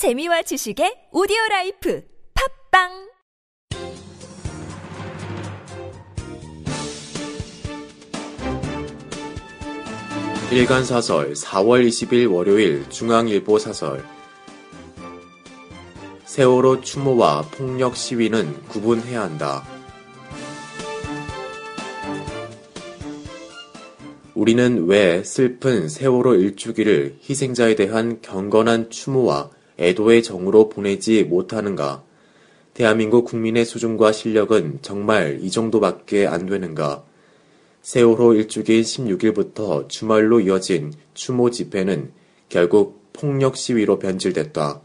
재미와 지식의 오디오 라이프 팟빵 일간 사설 4월 20일 월요일 중앙일보 사설 세월호 추모와 폭력 시위는 구분해야 한다. 우리는 왜 슬픈 세월호 일주기를 희생자에 대한 경건한 추모와 애도의 정으로 보내지 못하는가? 대한민국 국민의 수준과 실력은 정말 이 정도밖에 안 되는가? 세월호 일주기인 16일부터 주말로 이어진 추모 집회는 결국 폭력 시위로 변질됐다.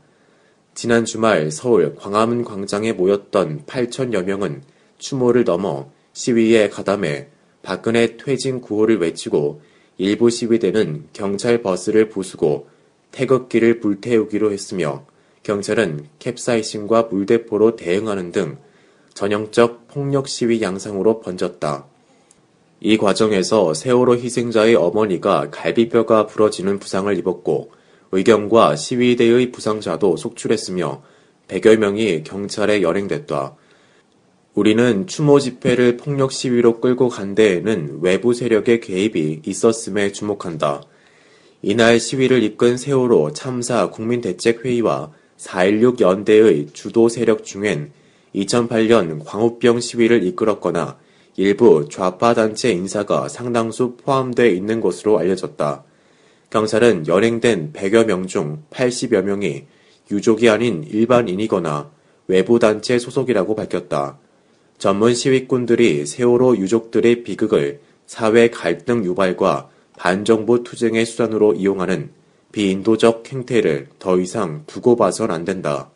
지난 주말 서울 광화문 광장에 모였던 8천여 명은 추모를 넘어 시위에 가담해 박근혜 퇴진 구호를 외치고 일부 시위대는 경찰 버스를 부수고 태극기를 불태우기로 했으며 경찰은 캡사이신과 물대포로 대응하는 등 전형적 폭력 시위 양상으로 번졌다. 이 과정에서 세월호 희생자의 어머니가 갈비뼈가 부러지는 부상을 입었고 의경과 시위대의 부상자도 속출했으며 100여 명이 경찰에 연행됐다. 우리는 추모 집회를 폭력 시위로 끌고 간 데에는 외부 세력의 개입이 있었음에 주목한다. 이날 시위를 이끈 세월호 참사 국민대책회의와 4.16 연대의 주도 세력 중엔 2008년 광우병 시위를 이끌었거나 일부 좌파 단체 인사가 상당수 포함되어 있는 것으로 알려졌다. 경찰은 연행된 100여 명 중 80여 명이 유족이 아닌 일반인이거나 외부 단체 소속이라고 밝혔다. 전문 시위꾼들이 세월호 유족들의 비극을 사회 갈등 유발과 반정부 투쟁의 수단으로 이용하는 비인도적 행태를 더 이상 두고 봐선 안 된다.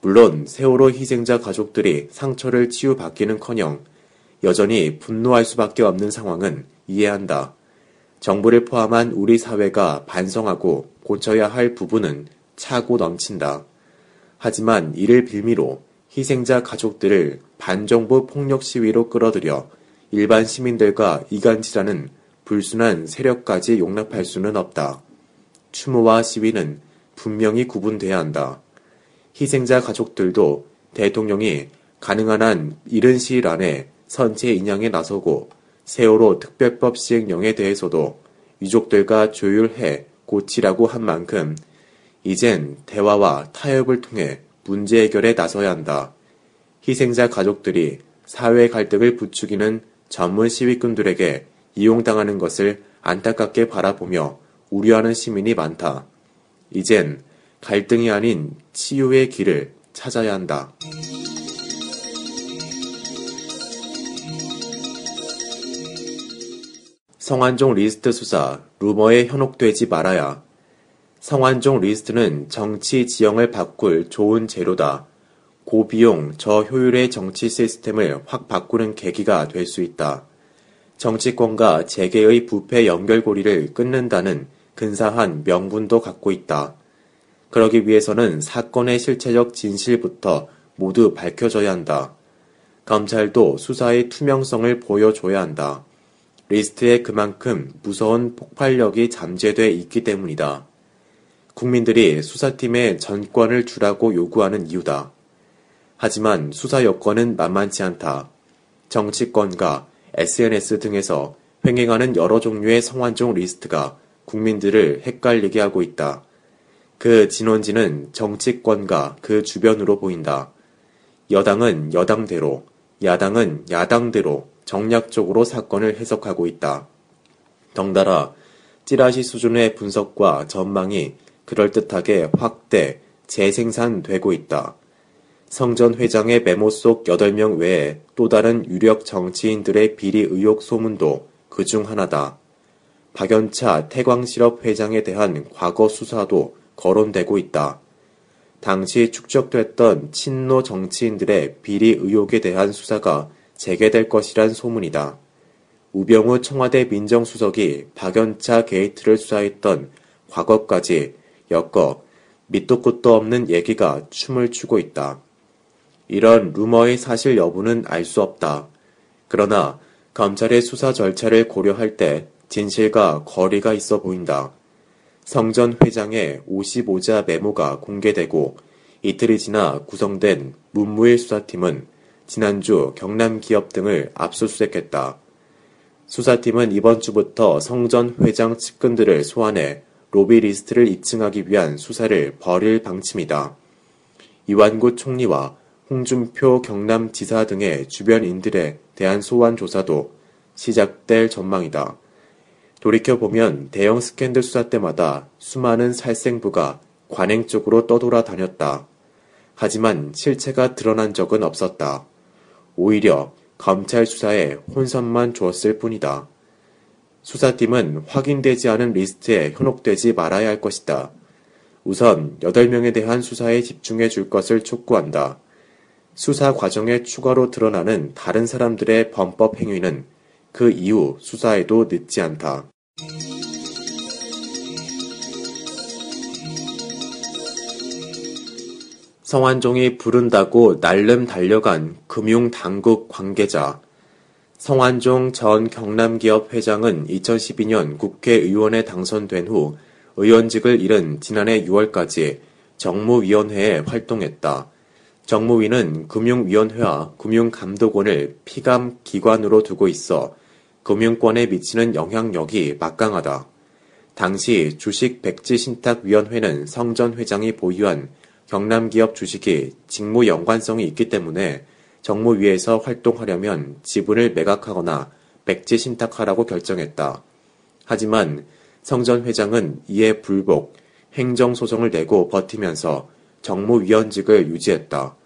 물론 세월호 희생자 가족들이 상처를 치유받기는 커녕 여전히 분노할 수밖에 없는 상황은 이해한다. 정부를 포함한 우리 사회가 반성하고 고쳐야 할 부분은 차고 넘친다. 하지만 이를 빌미로 희생자 가족들을 반정부 폭력 시위로 끌어들여 일반 시민들과 이간질하는 불순한 세력까지 용납할 수는 없다. 추모와 시위는 분명히 구분돼야 한다. 희생자 가족들도 대통령이 가능한 한 이른 시일 안에 선체 인양에 나서고 세월호 특별법 시행령에 대해서도 유족들과 조율해 고치라고 한 만큼 이젠 대화와 타협을 통해 문제 해결에 나서야 한다. 희생자 가족들이 사회 갈등을 부추기는 전문 시위꾼들에게 이용당하는 것을 안타깝게 바라보며 우려하는 시민이 많다. 이젠 갈등이 아닌 치유의 길을 찾아야 한다. 성완종 리스트 수사, 루머에 현혹되지 말아야. 성완종 리스트는 정치 지형을 바꿀 좋은 재료다. 고비용, 저효율의 정치 시스템을 확 바꾸는 계기가 될 수 있다. 정치권과 재계의 부패 연결고리를 끊는다는 근사한 명분도 갖고 있다. 그러기 위해서는 사건의 실체적 진실부터 모두 밝혀져야 한다. 검찰도 수사의 투명성을 보여줘야 한다. 리스트에 그만큼 무서운 폭발력이 잠재돼 있기 때문이다. 국민들이 수사팀에 전권을 주라고 요구하는 이유다. 하지만 수사 여건은 만만치 않다. 정치권과 SNS 등에서 횡행하는 여러 종류의 성완종 리스트가 국민들을 헷갈리게 하고 있다. 그 진원지는 정치권과 그 주변으로 보인다. 여당은 여당대로, 야당은 야당대로 정략적으로 사건을 해석하고 있다. 덩달아 찌라시 수준의 분석과 전망이 그럴듯하게 확대, 재생산되고 있다. 성 전 회장의 메모 속 8명 외에 또 다른 유력 정치인들의 비리 의혹 소문도 그 중 하나다. 박연차 태광실업 회장에 대한 과거 수사도 거론되고 있다. 당시 축적됐던 친노 정치인들의 비리 의혹에 대한 수사가 재개될 것이란 소문이다. 우병우 청와대 민정수석이 박연차 게이트를 수사했던 과거까지 엮어 밑도 끝도 없는 얘기가 춤을 추고 있다. 이런 루머의 사실 여부는 알 수 없다. 그러나 검찰의 수사 절차를 고려할 때 진실과 거리가 있어 보인다. 성전 회장의 55자 메모가 공개되고 이틀이 지나 구성된 문무일 수사팀은 지난주 경남 기업 등을 압수수색했다. 수사팀은 이번 주부터 성 전 회장 측근들을 소환해 로비 리스트를 입증하기 위한 수사를 벌일 방침이다. 이완구 총리와 홍준표 경남지사 등의 주변인들에 대한 소환 조사도 시작될 전망이다. 돌이켜보면 대형 스캔들 수사 때마다 수많은 살생부가 관행 쪽으로 떠돌아 다녔다. 하지만 실체가 드러난 적은 없었다. 오히려 검찰 수사에 혼선만 주었을 뿐이다. 수사팀은 확인되지 않은 리스트에 현혹되지 말아야 할 것이다. 우선 8명에 대한 수사에 집중해 줄 것을 촉구한다. 수사 과정에 추가로 드러나는 다른 사람들의 범법 행위는 그 이후 수사에도 늦지 않다. 성환종이 부른다고 날름 달려간 금융당국 관계자. 성환종 전 경남기업 회장은 2012년 국회의원에 당선된 후 의원직을 잃은 지난해 6월까지 정무위원회에 활동했다. 정무위는 금융위원회와 금융감독원을 피감 기관으로 두고 있어 금융권에 미치는 영향력이 막강하다. 당시 주식 백지 신탁위원회는 성전 회장이 보유한 경남 기업 주식이 직무 연관성이 있기 때문에 정무위에서 활동하려면 지분을 매각하거나 백지 신탁하라고 결정했다. 하지만 성전 회장은 이에 불복, 행정소송을 내고 버티면서 정무위원직을 유지했다.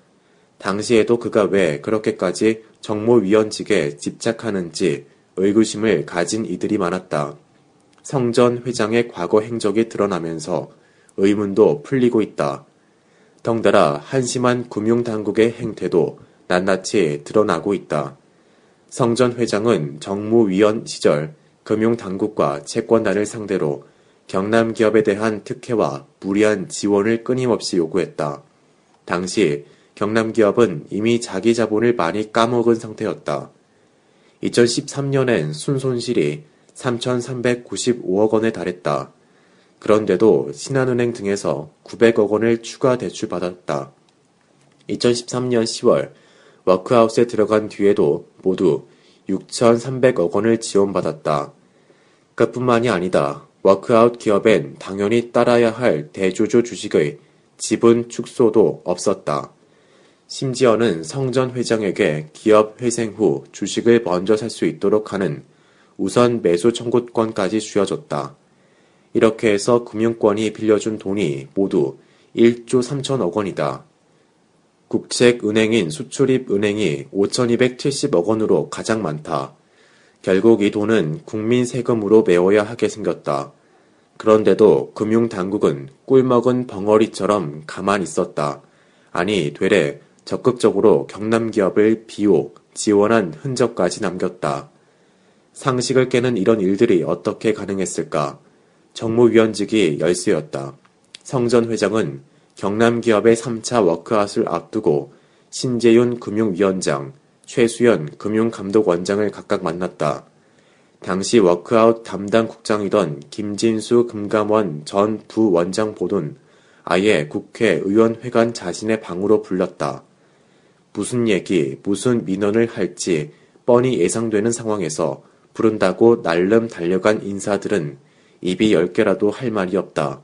당시에도 그가 왜 그렇게까지 정무위원직에 집착하는지 의구심을 가진 이들이 많았다. 성전 회장의 과거 행적이 드러나면서 의문도 풀리고 있다. 덩달아 한심한 금융당국의 행태도 낱낱이 드러나고 있다. 성전 회장은 정무위원 시절 금융당국과 채권단을 상대로 경남 기업에 대한 특혜와 무리한 지원을 끊임없이 요구했다. 당시 경남 기업은 이미 자기 자본을 많이 까먹은 상태였다. 2013년엔 순손실이 3,395억 원에 달했다. 그런데도 신한은행 등에서 900억 원을 추가 대출받았다. 2013년 10월 워크아웃에 들어간 뒤에도 모두 6,300억 원을 지원받았다. 그뿐만이 아니다. 워크아웃 기업엔 당연히 따라야 할 대주주 주식의 지분 축소도 없었다. 심지어는 성전 회장에게 기업 회생 후 주식을 먼저 살 수 있도록 하는 우선 매수 청구권까지 쥐어줬다. 이렇게 해서 금융권이 빌려준 돈이 모두 1조 3천억 원이다. 국책은행인 수출입은행이 5,270억 원으로 가장 많다. 결국 이 돈은 국민 세금으로 메워야 하게 생겼다. 그런데도 금융당국은 꿀먹은 벙어리처럼 가만히 있었다. 아니, 되레 적극적으로 경남 기업을 비호, 지원한 흔적까지 남겼다. 상식을 깨는 이런 일들이 어떻게 가능했을까? 정무위원직이 열쇠였다. 성전 회장은 경남 기업의 3차 워크아웃을 앞두고 신재윤 금융위원장, 최수연 금융감독원장을 각각 만났다. 당시 워크아웃 담당 국장이던 김진수 금감원 전 부원장 보돈 아예 국회 의원회관 자신의 방으로 불렀다. 무슨 얘기, 무슨 민원을 할지 뻔히 예상되는 상황에서 부른다고 날름 달려간 인사들은 입이 열 개라도 할 말이 없다.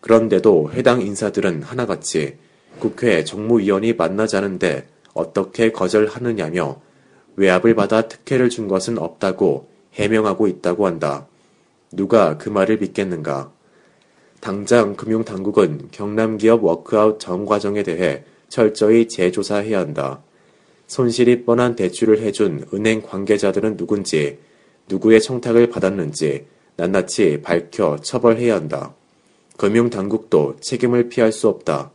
그런데도 해당 인사들은 하나같이 국회 정무위원이 만나자는데 어떻게 거절하느냐며 외압을 받아 특혜를 준 것은 없다고 해명하고 있다고 한다. 누가 그 말을 믿겠는가? 당장 금융당국은 경남 기업 워크아웃 전 과정에 대해 철저히 재조사해야 한다. 손실이 뻔한 대출을 해준 은행 관계자들은 누군지, 누구의 청탁을 받았는지, 낱낱이 밝혀 처벌해야 한다. 금융당국도 책임을 피할 수 없다.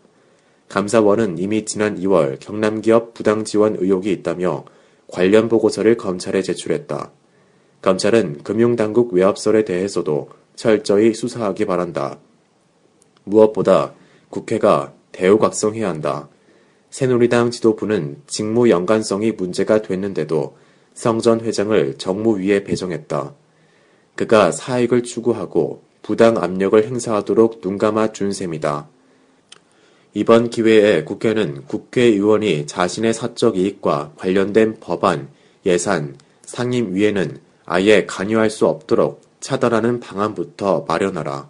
감사원은 이미 지난 2월 경남기업 부당 지원 의혹이 있다며 관련 보고서를 검찰에 제출했다. 검찰은 금융당국 외압설에 대해서도 철저히 수사하기 바란다. 무엇보다 국회가 대우각성해야 한다. 새누리당 지도부는 직무 연관성이 문제가 됐는데도 성전 회장을 정무위에 배정했다. 그가 사익을 추구하고 부당 압력을 행사하도록 눈감아 준 셈이다. 이번 기회에 국회는 국회의원이 자신의 사적 이익과 관련된 법안, 예산, 상임위에는 아예 관여할 수 없도록 차단하는 방안부터 마련하라.